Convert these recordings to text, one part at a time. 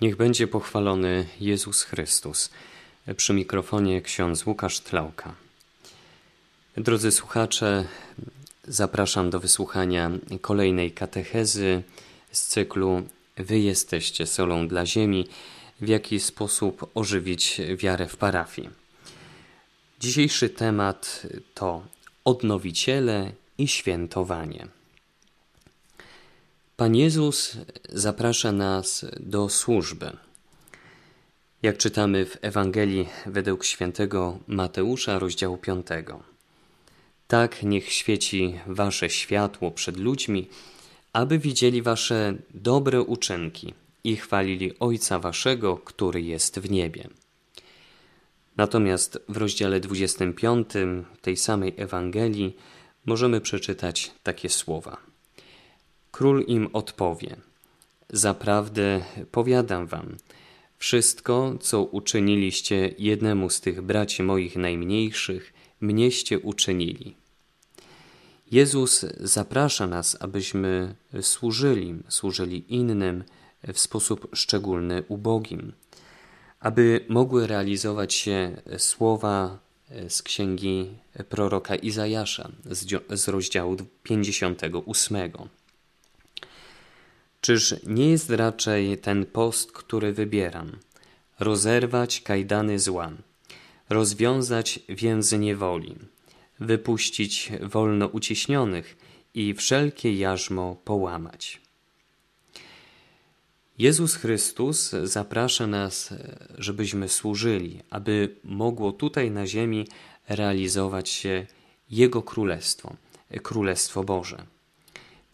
Niech będzie pochwalony Jezus Chrystus. Przy mikrofonie ksiądz Łukasz Tlauka. Drodzy słuchacze, zapraszam do wysłuchania kolejnej katechezy z cyklu Wy jesteście solą dla ziemi, w jaki sposób ożywić wiarę w parafii. Dzisiejszy temat to odnowiciele i świętowanie. Pan Jezus zaprasza nas do służby. Jak czytamy w Ewangelii według świętego Mateusza, rozdziału 5. Tak niech świeci wasze światło przed ludźmi, aby widzieli wasze dobre uczynki i chwalili Ojca waszego, który jest w niebie. Natomiast w rozdziale 25 tej samej Ewangelii możemy przeczytać takie słowa. Król im odpowie: Zaprawdę powiadam wam, wszystko, co uczyniliście jednemu z tych braci moich najmniejszych, mnieście uczynili. Jezus zaprasza nas, abyśmy służyli, służyli innym w sposób szczególny ubogim, aby mogły realizować się słowa z księgi proroka Izajasza z rozdziału 58. Czyż nie jest raczej ten post, który wybieram, rozerwać kajdany zła, rozwiązać więzy niewoli, wypuścić wolno uciśnionych i wszelkie jarzmo połamać? Jezus Chrystus zaprasza nas, żebyśmy służyli, aby mogło tutaj na ziemi realizować się Jego Królestwo, Królestwo Boże.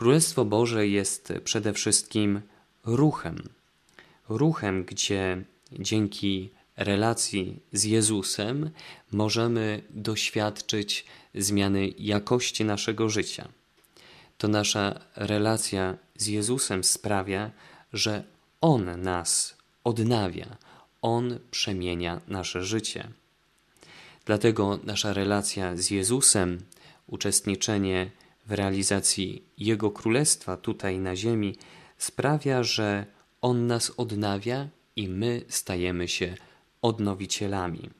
Królestwo Boże jest przede wszystkim ruchem. Ruchem, gdzie dzięki relacji z Jezusem możemy doświadczyć zmiany jakości naszego życia. To nasza relacja z Jezusem sprawia, że On nas odnawia, On przemienia nasze życie. Dlatego nasza relacja z Jezusem, uczestniczenie w realizacji Jego Królestwa tutaj na ziemi sprawia, że On nas odnawia i my stajemy się odnowicielami.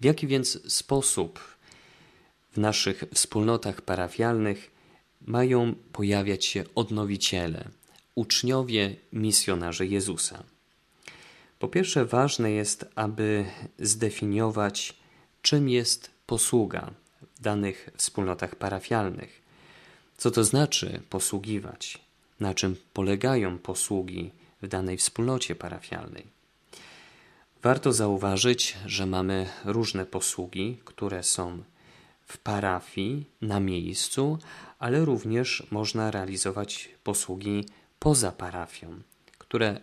W jaki więc sposób w naszych wspólnotach parafialnych mają pojawiać się odnowiciele, uczniowie, misjonarze Jezusa? Po pierwsze, ważne jest, aby zdefiniować, czym jest posługa, danych wspólnotach parafialnych. Co to znaczy posługiwać? Na czym polegają posługi w danej wspólnocie parafialnej? Warto zauważyć, że mamy różne posługi, które są w parafii, na miejscu, ale również można realizować posługi poza parafią, które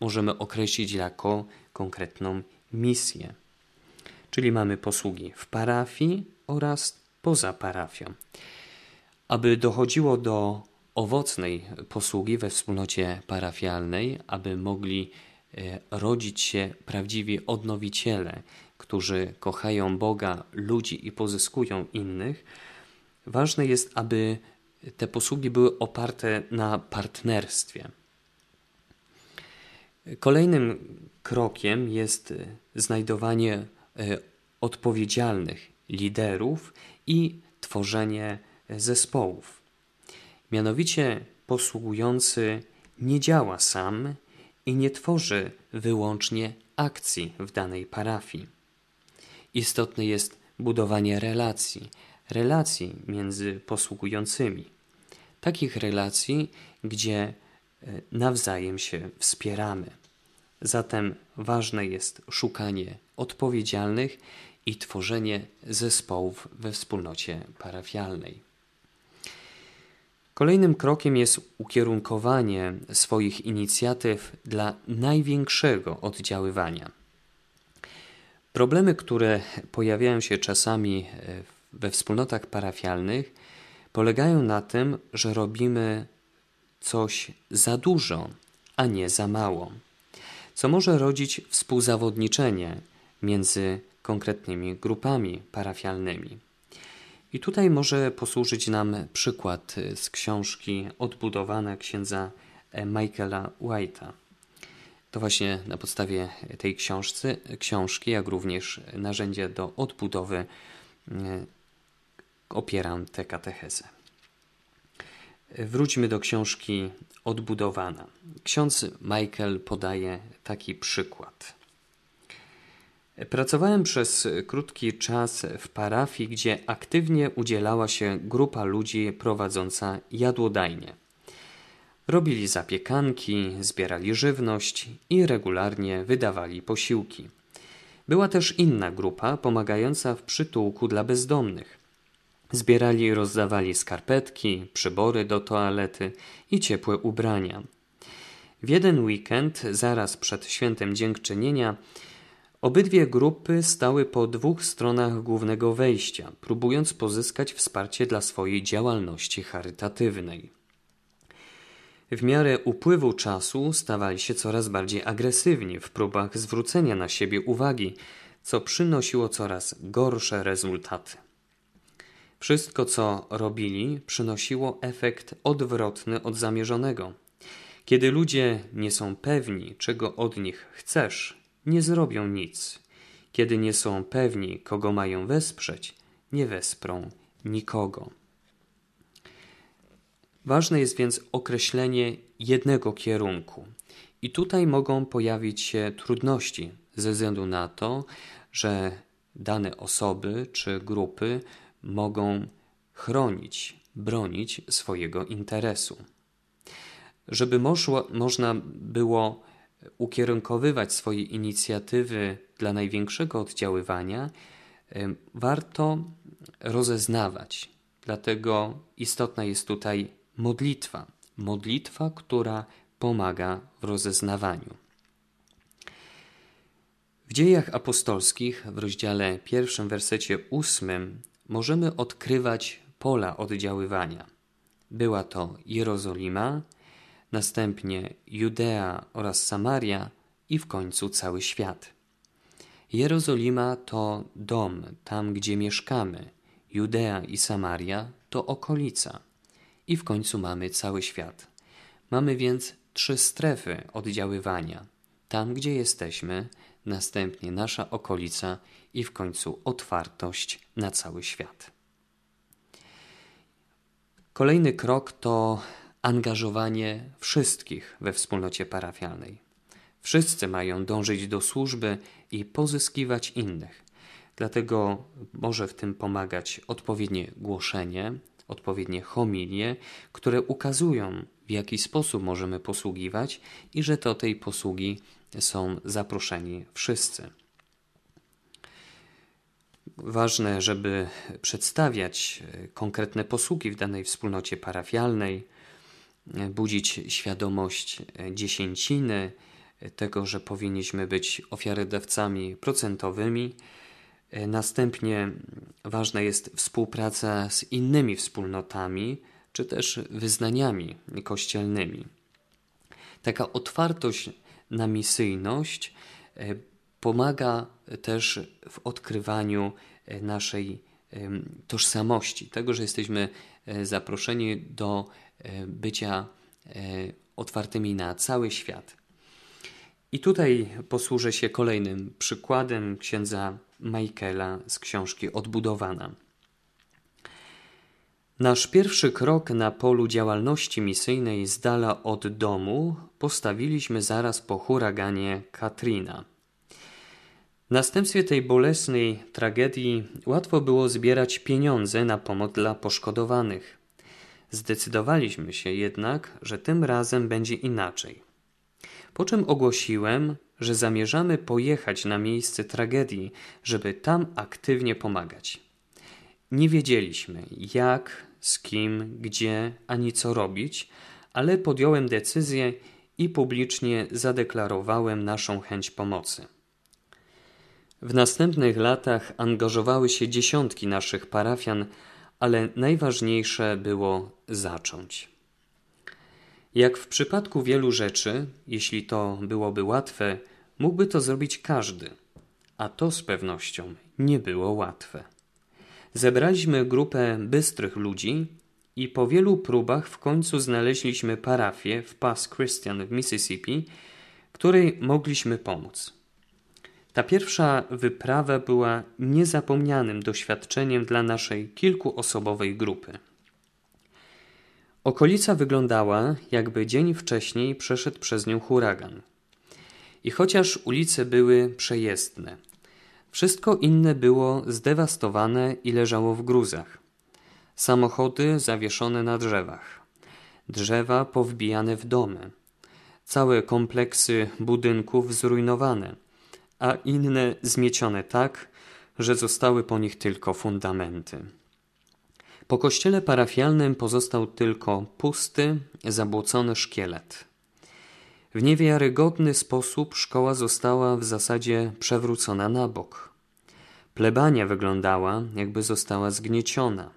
możemy określić jako konkretną misję. Czyli mamy posługi w parafii oraz poza parafią. Aby dochodziło do owocnej posługi we wspólnocie parafialnej, aby mogli e, rodzić się prawdziwi odnowiciele, którzy kochają Boga, ludzi i pozyskują innych, ważne jest, aby te posługi były oparte na partnerstwie. Kolejnym krokiem jest znajdowanie e, odpowiedzialnych liderów i tworzenie zespołów. Mianowicie posługujący nie działa sam i nie tworzy wyłącznie akcji w danej parafii. Istotne jest budowanie relacji, relacji między posługującymi. Takich relacji, gdzie e, nawzajem się wspieramy. Zatem ważne jest szukanie odpowiedzialnych i tworzenie zespołów we wspólnocie parafialnej. Kolejnym krokiem jest ukierunkowanie swoich inicjatyw dla największego oddziaływania. Problemy, które pojawiają się czasami e, we wspólnotach parafialnych, polegają na tym, że robimy coś za dużo, a nie za mało, co może rodzić współzawodniczenie między konkretnymi grupami parafialnymi. I tutaj może posłużyć nam przykład z książki Odbudowane księdza Michaela White'a. To właśnie na podstawie tej książce, książki, jak również narzędzia do odbudowy e, opieram tę katechezę. Wróćmy do książki Odbudowana. Ksiądz Michael podaje taki przykład. Pracowałem przez krótki czas w parafii, gdzie aktywnie udzielała się grupa ludzi prowadząca jadłodajnie. Robili zapiekanki, zbierali żywność i regularnie wydawali posiłki. Była też inna grupa pomagająca w przytułku dla bezdomnych. Zbierali i rozdawali skarpetki, przybory do toalety i ciepłe ubrania. W jeden weekend, zaraz przed świętem dziękczynienia, obydwie grupy stały po dwóch stronach głównego wejścia, próbując pozyskać wsparcie dla swojej działalności charytatywnej. W miarę upływu czasu stawali się coraz bardziej agresywni w próbach zwrócenia na siebie uwagi, co przynosiło coraz gorsze rezultaty. Wszystko, co robili, przynosiło efekt odwrotny od zamierzonego. Kiedy ludzie nie są pewni, czego od nich chcesz, nie zrobią nic. Kiedy nie są pewni, kogo mają wesprzeć, nie wesprą nikogo. Ważne jest więc określenie jednego kierunku. I tutaj mogą pojawić się trudności ze względu na to, że dane osoby czy grupy mogą chronić, bronić swojego interesu. Żeby można było ukierunkowywać swoje inicjatywy dla największego oddziaływania, warto rozeznawać. Dlatego istotna jest tutaj modlitwa. Modlitwa, która pomaga w rozeznawaniu. W dziejach apostolskich w rozdziale pierwszym, wersecie ósmym możemy odkrywać pola oddziaływania. Była to Jerozolima, następnie Judea oraz Samaria i w końcu cały świat. Jerozolima to dom, tam gdzie mieszkamy. Judea i Samaria to okolica. I w końcu mamy cały świat. Mamy więc trzy strefy oddziaływania. Tam, gdzie jesteśmy, następnie nasza okolica i w końcu otwartość na cały świat. Kolejny krok to angażowanie wszystkich we wspólnocie parafialnej. Wszyscy mają dążyć do służby i pozyskiwać innych. Dlatego może w tym pomagać odpowiednie głoszenie, odpowiednie homilie, które ukazują, w jaki sposób możemy posługiwać i że do tej posługi są zaproszeni wszyscy. Ważne, żeby przedstawiać e, konkretne posługi w danej wspólnocie parafialnej, budzić świadomość e, dziesięciny, tego, że powinniśmy być ofiarodawcami procentowymi. Następnie ważna jest współpraca z innymi wspólnotami czy też wyznaniami kościelnymi. Taka otwartość na misyjność pomaga też w odkrywaniu e, naszej tożsamości, tego, że jesteśmy e, zaproszeni do e, bycia otwartymi na cały świat. I tutaj posłużę się kolejnym przykładem księdza Michaela z książki Odbudowana. Nasz pierwszy krok na polu działalności misyjnej z dala od domu postawiliśmy zaraz po huraganie Katrina – w następstwie tej bolesnej tragedii łatwo było zbierać pieniądze na pomoc dla poszkodowanych. Zdecydowaliśmy się jednak, że tym razem będzie inaczej. Po czym ogłosiłem, że zamierzamy pojechać na miejsce tragedii, żeby tam aktywnie pomagać. Nie wiedzieliśmy jak, z kim, gdzie ani co robić, ale podjąłem decyzję i publicznie zadeklarowałem naszą chęć pomocy. W następnych latach angażowały się dziesiątki naszych parafian, ale najważniejsze było zacząć. Jak w przypadku wielu rzeczy, jeśli to byłoby łatwe, mógłby to zrobić każdy, a to z pewnością nie było łatwe. Zebraliśmy grupę bystrych ludzi i po wielu próbach w końcu znaleźliśmy parafię w Pass Christian w Mississippi, której mogliśmy pomóc. Ta pierwsza wyprawa była niezapomnianym doświadczeniem dla naszej kilkuosobowej grupy. Okolica wyglądała, jakby dzień wcześniej przeszedł przez nią huragan. I chociaż ulice były przejezdne, wszystko inne było zdewastowane i leżało w gruzach. Samochody zawieszone na drzewach, drzewa powbijane w domy, całe kompleksy budynków zrujnowane, a inne zmiecione tak, że zostały po nich tylko fundamenty. Po kościele parafialnym pozostał tylko pusty, zabłocony szkielet. W niewiarygodny sposób szkoła została w zasadzie przewrócona na bok. Plebania wyglądała, jakby została zgnieciona.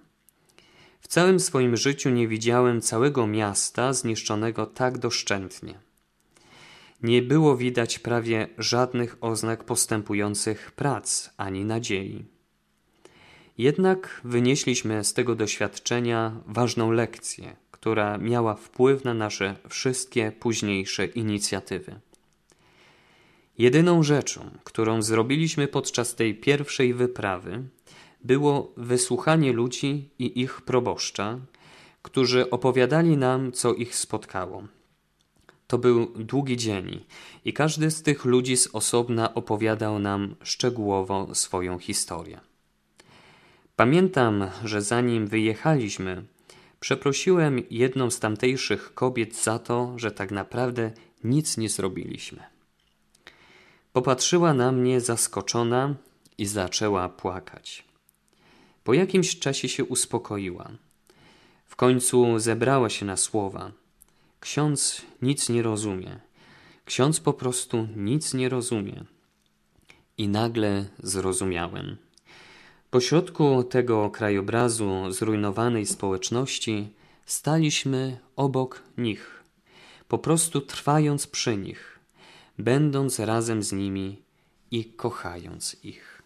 W całym swoim życiu nie widziałem całego miasta zniszczonego tak doszczętnie. Nie było widać prawie żadnych oznak postępujących prac ani nadziei. Jednak wynieśliśmy z tego doświadczenia ważną lekcję, która miała wpływ na nasze wszystkie późniejsze inicjatywy. Jedyną rzeczą, którą zrobiliśmy podczas tej pierwszej wyprawy, było wysłuchanie ludzi i ich proboszcza, którzy opowiadali nam, co ich spotkało. To był długi dzień i każdy z tych ludzi z osobna opowiadał nam szczegółowo swoją historię. Pamiętam, że zanim wyjechaliśmy, przeprosiłem jedną z tamtejszych kobiet za to, że tak naprawdę nic nie zrobiliśmy. Popatrzyła na mnie zaskoczona i zaczęła płakać. Po jakimś czasie się uspokoiła. W końcu zebrała się na słowa. Ksiądz nic nie rozumie. Ksiądz po prostu nic nie rozumie. I nagle zrozumiałem. Pośrodku tego krajobrazu zrujnowanej społeczności staliśmy obok nich, po prostu trwając przy nich, będąc razem z nimi i kochając ich.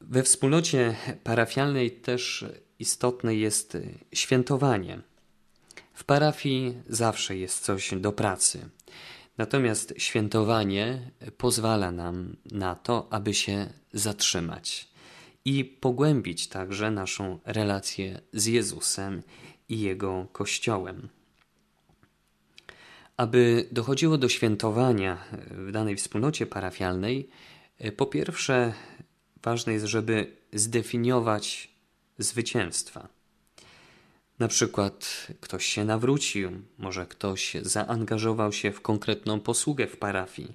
We wspólnocie parafialnej też istotne jest świętowanie. W parafii zawsze jest coś do pracy. Natomiast świętowanie pozwala nam na to, aby się zatrzymać i pogłębić także naszą relację z Jezusem i Jego Kościołem. Aby dochodziło do świętowania w danej wspólnocie parafialnej, po pierwsze ważne jest, żeby zdefiniować zwycięstwa. Na przykład ktoś się nawrócił, może ktoś zaangażował się w konkretną posługę w parafii.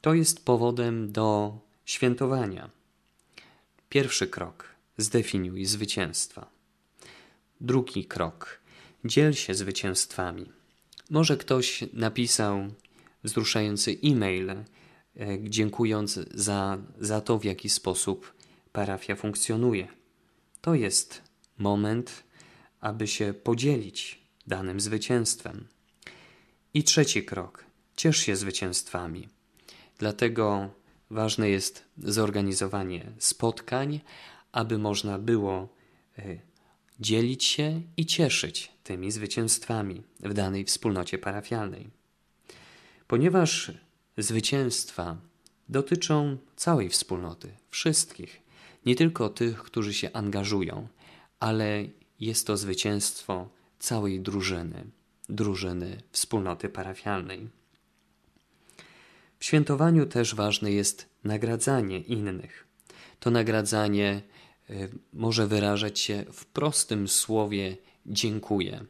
To jest powodem do świętowania. Pierwszy krok zdefiniuj zwycięstwa. Drugi krok dziel się zwycięstwami. Może ktoś napisał wzruszający e-mail, e, dziękując za, za to, w jaki sposób parafia funkcjonuje. To jest moment, aby się podzielić danym zwycięstwem. I trzeci krok: ciesz się zwycięstwami. Dlatego ważne jest zorganizowanie spotkań, aby można było e, dzielić się i cieszyć tymi zwycięstwami w danej wspólnocie parafialnej. Ponieważ zwycięstwa dotyczą całej wspólnoty, wszystkich, nie tylko tych, którzy się angażują, ale jest to zwycięstwo całej drużyny, drużyny wspólnoty parafialnej. W świętowaniu też ważne jest nagradzanie innych. To nagradzanie y, może wyrażać się w prostym słowie dziękuję.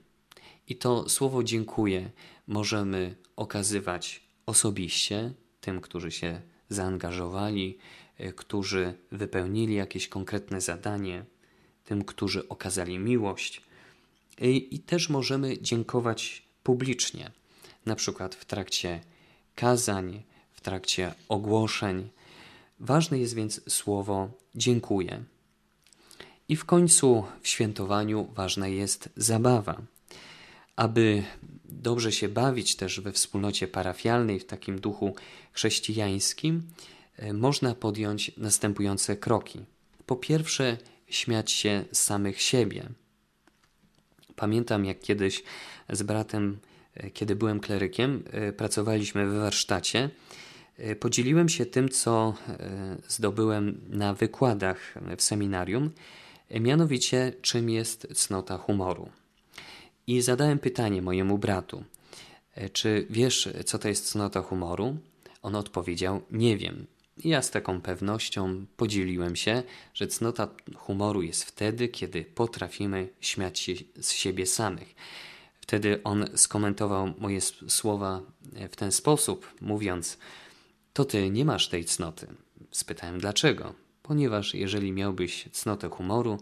I to słowo dziękuję możemy okazywać osobiście tym, którzy się zaangażowali, y, którzy wypełnili jakieś konkretne zadanie, tym, którzy okazali miłość. I, I, też możemy dziękować publicznie, na przykład w trakcie kazań, w trakcie ogłoszeń. Ważne jest więc słowo dziękuję. I w końcu w świętowaniu ważna jest zabawa. Aby dobrze się bawić też we wspólnocie parafialnej, w takim duchu chrześcijańskim, e, można podjąć następujące kroki. Po pierwsze, śmiać się z samych siebie. Pamiętam, jak kiedyś z bratem kiedy byłem klerykiem, pracowaliśmy w warsztacie. Podzieliłem się tym, co zdobyłem na wykładach w seminarium, mianowicie czym jest cnota humoru. I zadałem pytanie mojemu bratu, czy wiesz, co to jest cnota humoru? On odpowiedział: Nie wiem. Ja z taką pewnością podzieliłem się, że cnota humoru jest wtedy, kiedy potrafimy śmiać się z siebie samych. Wtedy on skomentował moje słowa w ten sposób, mówiąc: To ty nie masz tej cnoty. Spytałem dlaczego. Ponieważ jeżeli miałbyś cnotę humoru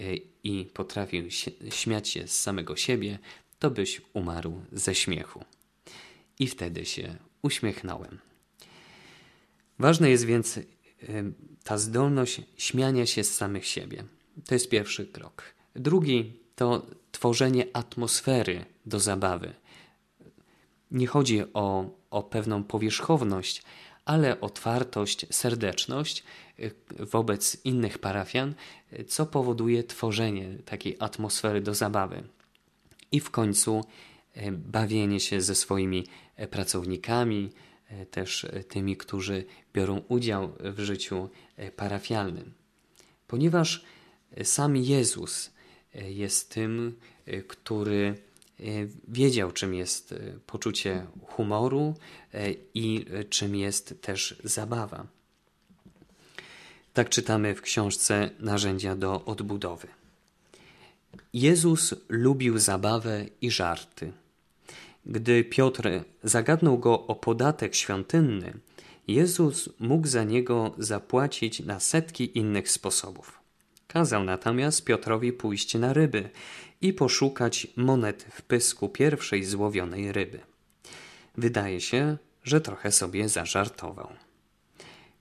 e, i potrafił śmiać się z samego siebie, to byś umarł ze śmiechu. I wtedy się uśmiechnąłem. Ważna jest więc ta zdolność śmiania się z samych siebie. To jest pierwszy krok. Drugi to tworzenie atmosfery do zabawy. Nie chodzi o, o pewną powierzchowność, ale otwartość, serdeczność y, wobec innych parafian, co powoduje tworzenie takiej atmosfery do zabawy. I w końcu bawienie się ze swoimi e, pracownikami, e, też e, tymi, którzy biorą udział w życiu parafialnym. Ponieważ sam Jezus jest tym, który wiedział, czym jest poczucie humoru i czym jest też zabawa. Tak czytamy w książce Narzędzia do odbudowy. Jezus lubił zabawę i żarty. Gdy Piotr zagadnął go o podatek świątynny, Jezus mógł za niego zapłacić na setki innych sposobów. Kazał natomiast Piotrowi pójść na ryby i poszukać monet w pysku pierwszej złowionej ryby. Wydaje się, że trochę sobie zażartował.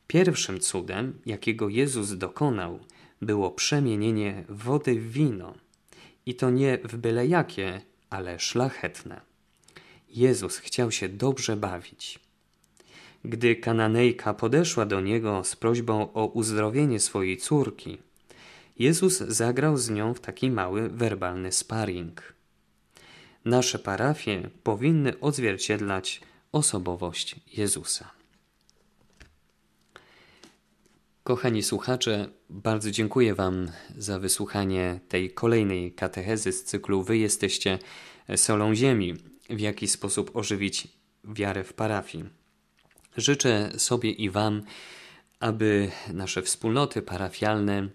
Pierwszym cudem, jakiego Jezus dokonał, było przemienienie wody w wino. I to nie w byle jakie, ale szlachetne. Jezus chciał się dobrze bawić. Gdy Kananejka podeszła do niego z prośbą o uzdrowienie swojej córki, Jezus zagrał z nią w taki mały werbalny sparring. Nasze parafie powinny odzwierciedlać osobowość Jezusa. Kochani słuchacze, bardzo dziękuję Wam za wysłuchanie tej kolejnej katechezy z cyklu Wy jesteście solą ziemi w jaki sposób ożywić wiarę w parafii. Życzę sobie i Wam, aby nasze wspólnoty parafialne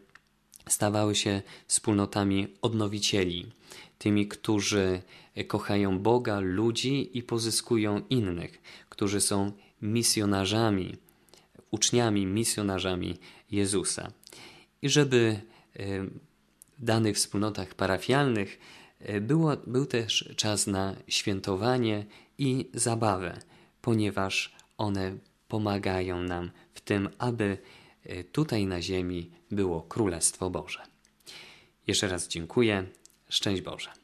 stawały się wspólnotami odnowicieli, tymi, którzy kochają Boga, ludzi i pozyskują innych, którzy są misjonarzami, uczniami, misjonarzami Jezusa. I żeby w danych wspólnotach parafialnych E, było, był też czas na świętowanie i zabawę, ponieważ one pomagają nam w tym, aby e, tutaj na ziemi było Królestwo Boże. Jeszcze raz dziękuję. Szczęść Boże.